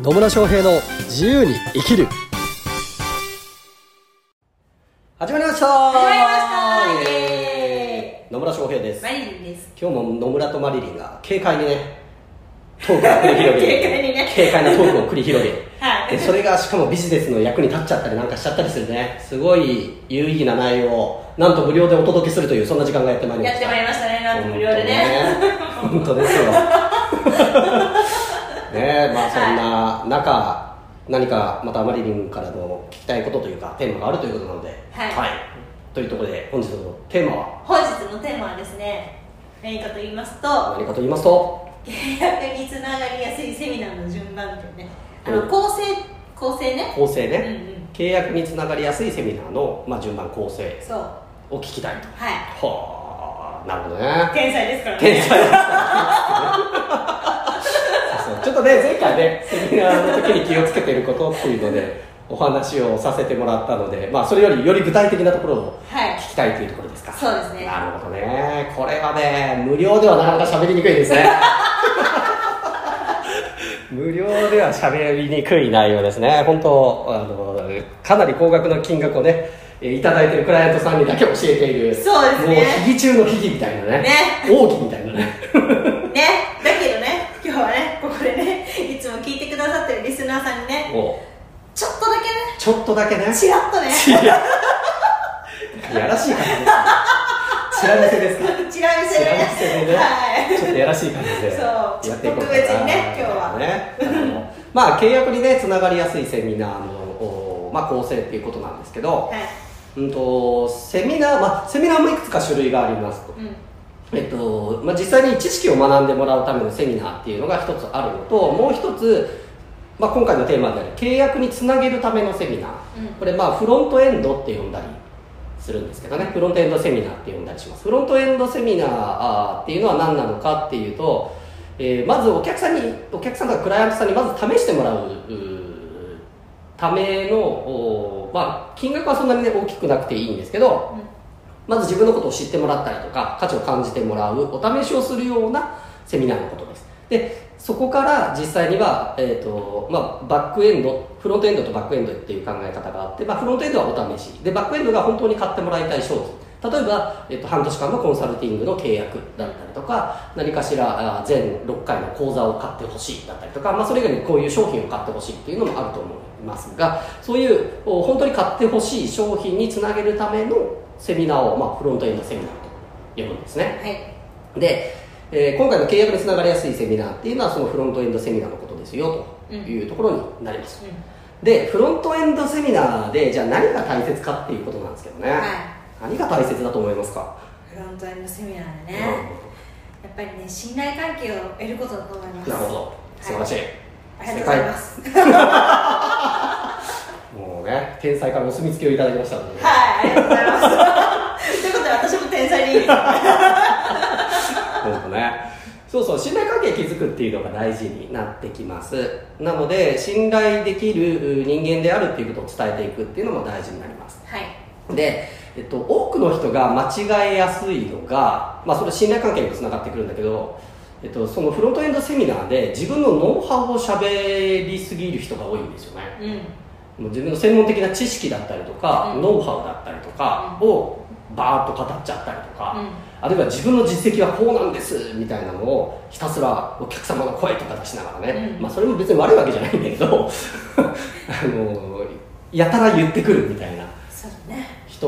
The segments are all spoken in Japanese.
野村翔平の自由に生きる。始まりました。始まりました。イエ野村翔平です。マリリンです。今日も野村とマリリンが軽快にねトークを繰り広げ。軽快にね。軽快なトークを繰り広げ。はい。でそれがしかもビジネスの役に立っちゃったりなんかしちゃったりするね。すごい有意義な内容をなんと無料でお届けするというそんな時間がやってまいりました。やってまいりましたね。なんと無料でね。本当ですよ まあそんな中何かまたマリリンからの聞きたいことというかテーマがあるということなので。はい。というところで本日のテーマは？本日のテーマはですね何かと言いますと何かと言いますと？契約につながりやすいセミナーの順番っていうね。あのうん。構成構成ね。構成ね、うんうん。契約につながりやすいセミナーの、まあ、順番構成そう。を聞きたいと。はい。はあなるほどね。天才ですからね。天才ですそうそう。ちょっとね前回ねセミナーの時に気をつけてることっていうのでお話をさせてもらったので、まあ、それよりより具体的なところをはい。聞きたいというところですか。そうですね。なるほどね。これはね無料ではなかなか喋りにくいですね。無料では喋りにくい内容ですね。本当あのかなり高額の金額をねえーいただいてるクライアントさんにだけ教えている。そうですね。もう秘技中の秘技みたいなね。ね。奥義みたいなねねだけどね今日はねここでねいつも聞いてくださってるリスナーさんにねもちょっとだけねうちょっとだけね。チラッとね。いやらしい感じですね。チラ見せですか？チラ見せでね。はい。ちょっとやらしい感じでやっていこうかな。特別にね今日は。ね。まあ契約にねつながりやすいセミナーのおまあ構成っていうことなんですけど、はい。うんとセミナーまあセミナーもいくつか種類があります。と、うん。えっとまあ、実際に知識を学んでもらうためのセミナーっていうのが一つあるのともう一つ、まあ、今回のテーマである契約につなげるためのセミナー、うん。これまあフロントエンドって呼んだりするんですけどね。フロントエンドセミナーって呼んだりします。フロントエンドセミナーっていうのは何なのかっていうと、えーまずお客さんにお客さんとかクライアントさんにまず試してもらうためのまあ金額はそんなにね大きくなくていいんですけど、まず自分のことを知ってもらったりとか価値を感じてもらうお試しをするようなセミナーのことです。でそこから実際には、えーとまあ、バックエンドフロントエンドとバックエンドっていう考え方があって、まあ、フロントエンドはお試し。でバックエンドが本当に買ってもらいたい商品。例えば、えー、と半年間のコンサルティングの契約だったりとか何かしらあ全6回の講座を買ってほしいだったりとか、まあ、それ以外にこういう商品を買ってほしいっていうのもあると思いますがそういうお本当に買ってほしい商品につなげるためのセミナーを、まあ、フロントエンドセミナーと呼ぶんですね。はい。で、えー今回の契約につながりやすいセミナーっていうのはそのフロントエンドセミナーのことですよというところになります、でフロントエンドセミナーでじゃあ何が大切かっていうことなんですけどね、はい。何が大切だと思いますか、フロントエンドセミナーでね、やっぱりね信頼関係を得ることだと思います。なるほど。素晴らしい、ありがとうございます。もうね天才からお墨付きをいただきましたので、はいありがとうございます。ということで私も天才でいいですね。そうそう信頼関係築くっていうのが大事になってきます。なので信頼できる人間であるっていうことを伝えていくっていうのも大事になります。はい。で、えっと、多くの人が間違えやすいのが、まあ、それ信頼関係にもつながってくるんだけど、えっと、そのフロントエンドセミナーで自分のノウハウをしゃべりすぎる人が多いんですよね。うん。自分の専門的な知識だったりとか、うん。ノウハウだったりとかをバーッと語っちゃったりとか、うん。あるいは自分の実績はこうなんですみたいなのをひたすらお客様の声とか出しながらね、うん。まあ、それも別に悪いわけじゃないんだけど あのやたら言ってくるみたいな人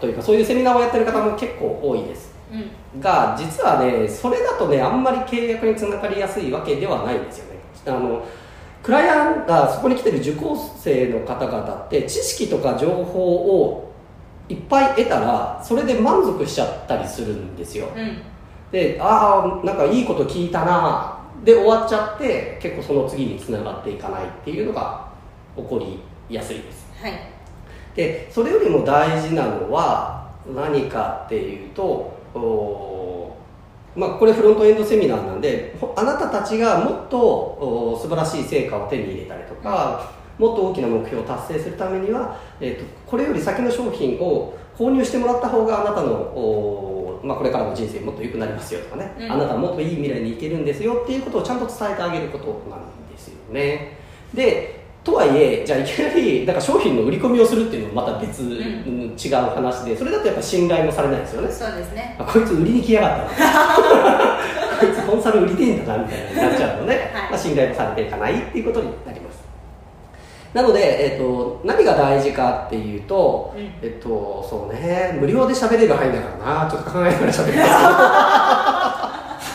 というかそういうセミナーをやってる方も結構多いです。うん。が実はねそれだとねあんまり契約につながりやすいわけではないんですよね。あのクライアントがそこに来てる受講生の方々って知識とか情報をいっぱい得たらそれで満足しちゃったりするんですよ。うん。でああなんかいいこと聞いたな。で終わっちゃって結構その次につながっていかないっていうのが起こりやすいです。はい。でそれよりも大事なのは何かっていうとおまあ、これフロントエンドセミナーなんでほあなたたちがもっとお素晴らしい成果を手に入れたりとか、もっと大きな目標を達成するためには、えー、とこれより先の商品を購入してもらった方があなたのおまあ、これからの人生もっと良くなりますよとかね、うん。あなたはもっといい未来に行けるんですよっていうことをちゃんと伝えてあげることなんですよね。でとはいえじゃあいきなりなんか商品の売り込みをするっていうのもまた別、ん。違う話でそれだとやっぱ信頼もされないですよね。そうですね。あこいつ売りに来やがったな こいつコンサル売りてえんだなみたいになっちゃうので、はい。まあ、信頼もされていかないっていうことになりますなので、えっと何が大事かっていうと、うん。えっとそうね無料で喋れる範囲だからなちょっと考えながら喋ります。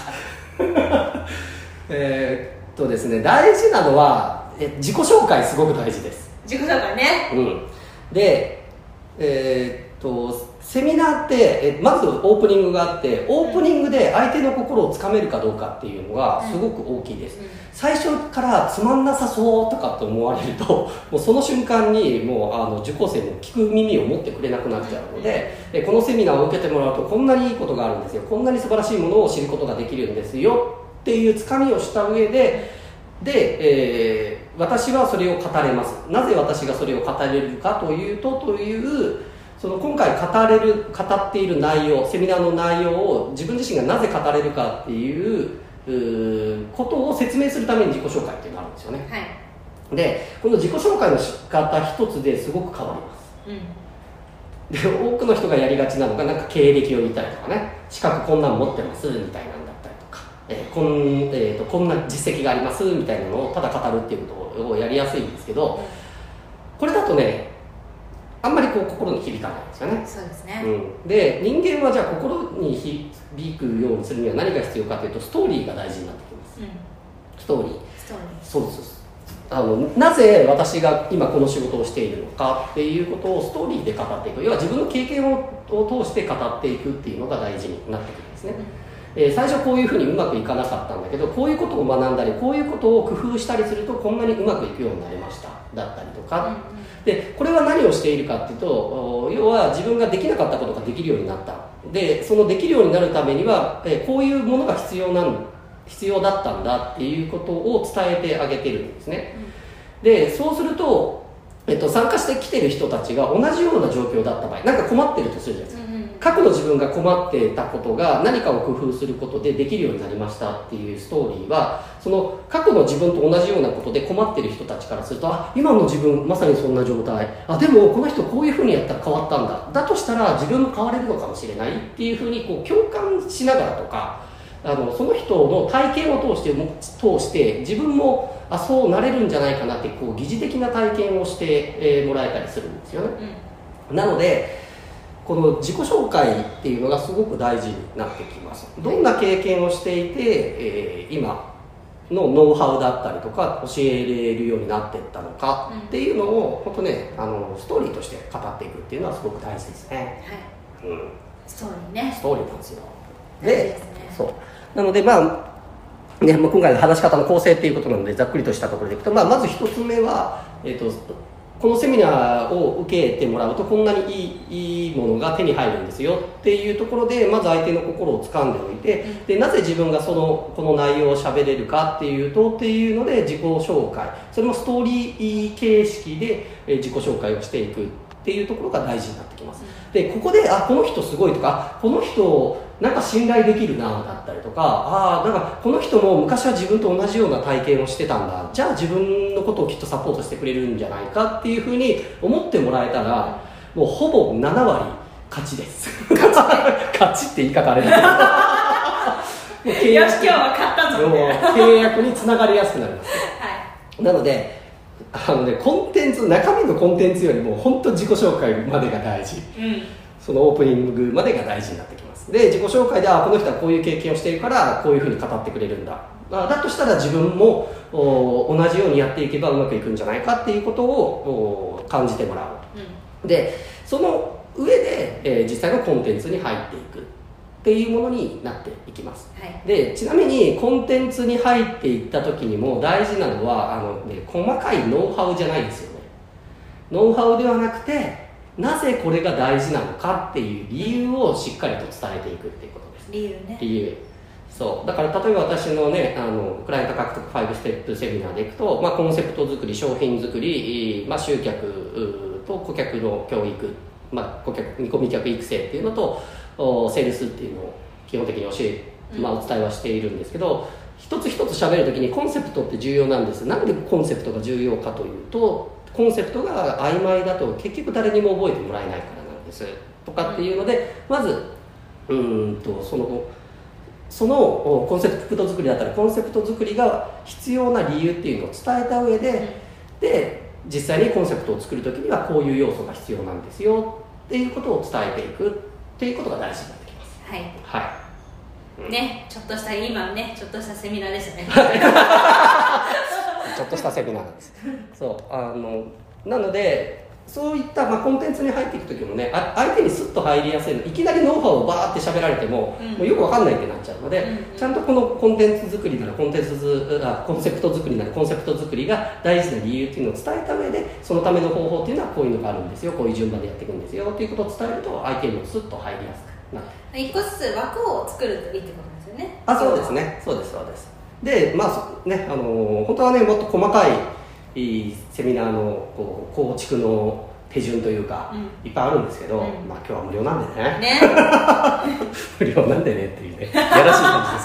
えーっとですね大事なのはえ自己紹介すごく大事です。自己紹介ね。うん、で、えーっとセミナーってえまずオープニングがあってオープニングで相手の心をつかめるかどうかっていうのがすごく大きいです、うん。最初からつまんなさそうとかって思われると もうその瞬間にもうあの受講生も聞く耳を持ってくれなくなっちゃうので、えこのセミナーを受けてもらうとこんなにいいことがあるんですよ。こんなに素晴らしいものを知ることができるんですよっていうつかみをした上でで、えー私はそれを語れます。なぜ私がそれを語れるかというとというその今回語れる語っている内容セミナーの内容を自分自身がなぜ語れるかっていうことを説明するために自己紹介っていうのがあるんですよね。はい。でこの自己紹介の仕方一つですごく変わります。うん。で多くの人がやりがちなのがなんか経歴を言ったりとかね。資格こんなん持ってますみたいなんだったりとか、えーこんえーとこんな実績がありますみたいなのをただ語るっていうことをやりやすいんですけどこれだとねあんまりこう心に響かないんですよね、そうですね。うん、で人間はじゃあ心に響くようにするには何が必要かというとストーリーが大事になってきます。うん。ストーリー。ストーリー。そうです。そうですあのなぜ私が今この仕事をしているのかっていうことをストーリーで語っていく。要は自分の経験をを通して語っていくっていうのが大事になってくるんですね、えー最初こういうふうにうまくいかなかったんだけどこういうことを学んだりこういうことを工夫したりするとこんなにうまくいくようになりました。だったりとか、うんでこれは何をしているかっていうとお要は自分ができなかったことができるようになった。でそのできるようになるためには、えーこういうものが必要なん必要だったんだっていうことを伝えてあげてるんですね。でそうすると、えっと、参加してきてる人たちが同じような状況だった場合なんか困ってるとするじゃないですか過去の自分が困ってたことが何かを工夫することでできるようになりましたっていうストーリーはその過去の自分と同じようなことで困ってる人たちからするとあ今の自分まさにそんな状態。あでもこの人こういうふうにやったら変わったんだ。だとしたら自分も変われるのかもしれないっていうふうにこう共感しながらとかあのその人の体験を通しても通して自分もあそうなれるんじゃないかなってこう疑似的な体験をして、えーもらえたりするんですよね。うん。なのでこの自己紹介っていうのがすごく大事になってきます。どんな経験をしていて、えー今のノウハウだったりとか教えれるようになっていったのかっていうのを本当ねあのストーリーとして語っていくっていうのはすごく大事ですね、はい。うん、ストーリーね。ストーリーなんですよ。でね。そう。なのでまあね、まあ今回の話し方の構成っていうことなのでざっくりとしたところでいくと、まあ、まず一つ目は、えー、とこのセミナーを受けてもらうとこんなにいいいいものが手に入るんですよっていうところでまず相手の心を掴んでおいてでなぜ自分がそのこの内容を喋れるかっていうとっていうので自己紹介。それもストーリー形式でえー自己紹介をしていくっていうところが大事になってきますでここであこの人すごいとかこの人なんか信頼できるなだったりとかああなんかこの人も昔は自分と同じような体験をしてたんだ。じゃあ自分のことをきっとサポートしてくれるんじゃないかっていうふうに思ってもらえたらもうほぼ7割勝ちです。勝ち。って言い方あれだけど。もう契よし約今日は買ったぞ。もうみたいな契約につながりやすくなります。はい。なのであのねコンテンツ中身のコンテンツよりも本当自己紹介までが大事。うん。そのオープニングまでが大事になってきます。で自己紹介であこの人はこういう経験をしているからこういうふうに語ってくれるんだ。あだとしたら自分もお同じようにやっていけばうまくいくんじゃないかっていうことをお感じてもらう。でその上で、えー実際のコンテンツに入っていくっていうものになっていきます。はい。でちなみにコンテンツに入っていった時にも大事なのはあの、ね、細かいノウハウじゃないですよね。ノウハウではなくてなぜこれが大事なのかっていう理由をしっかりと伝えていくっていうことです。理由ね。理由。そう。だから例えば私のねあのクライアント獲得5ステップセミナーでいくと、まあ、コンセプト作り商品作り、まあ、集客と顧客の教育、まあ、顧客見込み客育成っていうのとおセールスっていうのを基本的に教え、まあ、お伝えはしているんですけど一つ一つ喋るときにコンセプトって重要なんです。なんでコンセプトが重要かというとコンセプトが曖昧だと結局誰にも覚えてもらえないからなんです。とかっていうのでまずうんとそのそのコンセプト作りだったらコンセプト作りが必要な理由っていうのを伝えた上で、で実際にコンセプトを作る時にはこういう要素が必要なんですよっていうことを伝えていく。っていうことが大事になってきます。はい。はい。ねちょっとした今ねちょっとしたセミナーでしたね。ちょっとしたセミナーなん です。そうあのなのでそういった、まあ、コンテンツに入っていく時もねあ相手にスッと入りやすいいきなりノウハウをバーって喋られても,、うん。もうよくわかんないってなっちゃうので、うんうん。ちゃんとこのコンテンツ作りならコンテンツずあコンセプト作りならコンセプト作りが大事な理由っていうのを伝えた上でそのための方法っていうのはこういうのがあるんですよ。こういう順番でやっていくんですよっていうことを伝えると相手にもスッと入りやすくなって一個ずつ枠を作るといいってことですよね。あそうですね。そうですそうです。でまあそねあのー本当はねもっと細かいいいセミナーのこう構築の手順というか、ういっぱいあるんですけど、うん。まあ今日は無料なんでね。ね。無料なんでねっていうね。やらしい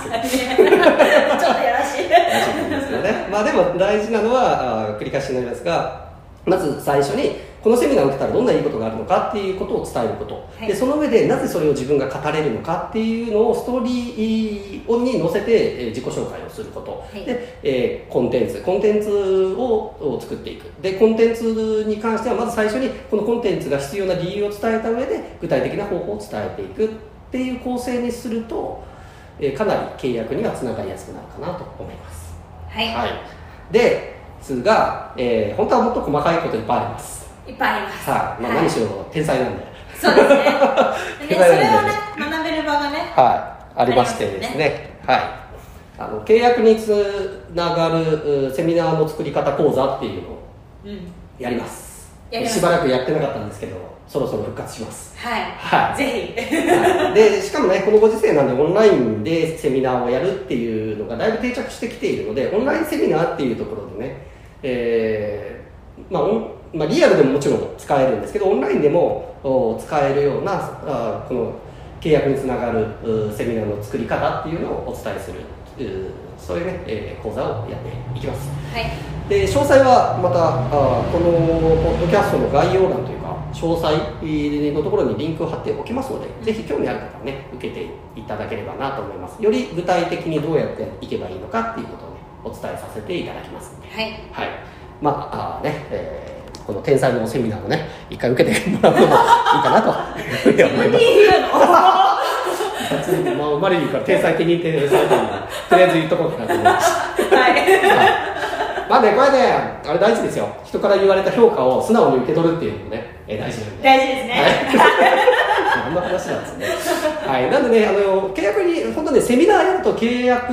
感じですけど。ちょっとやらしい。やらしい感じですよね。まあでも大事なのはあー繰り返しになりますがまず最初にこのセミナーを受けたらどんないいことがあるのかっていうことを伝えること、はい。でその上でなぜそれを自分が語れるのかっていうのをストーリーに載せてえー自己紹介をすること、はい。で、えーコンテンツ。コンテンツをを作っていく。でコンテンツに関してはまず最初にこのコンテンツが必要な理由を伝えた上で具体的な方法を伝えていくっていう構成にすると、えーかなり契約にはつながりやすくなるかなと思います。はい、はい、ですが、えー本当はもっと細かいこといっぱいあります、い、っぱいあります。はいまあ、はい。何しろ天才なんで、そうですね。で。ねそれをね学べる場がねはい、ありましてですね。はい、あの契約につながるうセミナーの作り方講座っていうのをうん。やります。しばらくやってなかったんですけどそろそろ復活します。はい、はい。ぜひ。はい。でしかもねこのご時世なんでオンラインでセミナーをやるっていうのがだいぶ定着してきているのでオンラインセミナーっていうところでね、えーまあまあ、リアルでももちろん使えるんですけどオンラインでもお使えるようなあこの契約につながるうセミナーの作り方っていうのをお伝えするうそういうね、えー講座をやっていきます。はい。で詳細はまたあこのポッドキャストの概要欄というか詳細のところにリンクを貼っておきますので、ぜひ興味ある方はね受けていただければなと思います。より具体的にどうやっていけばいいのかっていうことをねお伝えさせていただきますはい。はい。まああね、えーこの天才のセミナーをね一回受けてもらうのもいいかなというふうに思いますあ生まれるから天才って認定されたんでとりあえず言っとこうかなと思いますはいまあね、これね、あれ大事ですよ。人から言われた評価を素直に受け取るっていうのもね、えー大事なんで。大事ですね こんな話なんですね。はい。なんでね、あの、契約に、本当ね、セミナーやると契約、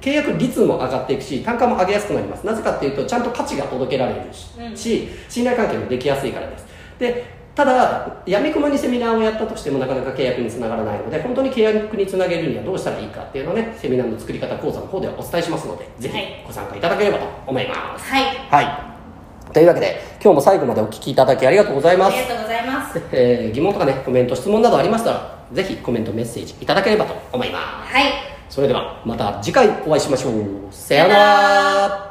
契約率も上がっていくし、単価も上げやすくなります。なぜかっていうと、ちゃんと価値が届けられるし、うんし信頼関係もできやすいからです。で、ただ、やみくもにセミナーをやったとしてもなかなか契約につながらないので、本当に契約につなげるにはどうしたらいいかっていうのをね、セミナーの作り方講座の方ではお伝えしますので、ぜひはいご参加いただければと思います。はいはい。というわけで、今日も最後までお聞きいただきありがとうございますあり。がとうございますえー疑問とかね、コメント、質問などありましたら、ぜひコメント、メッセージいただければと思います。はいそれでは、また次回お会いしましょう。さようなら。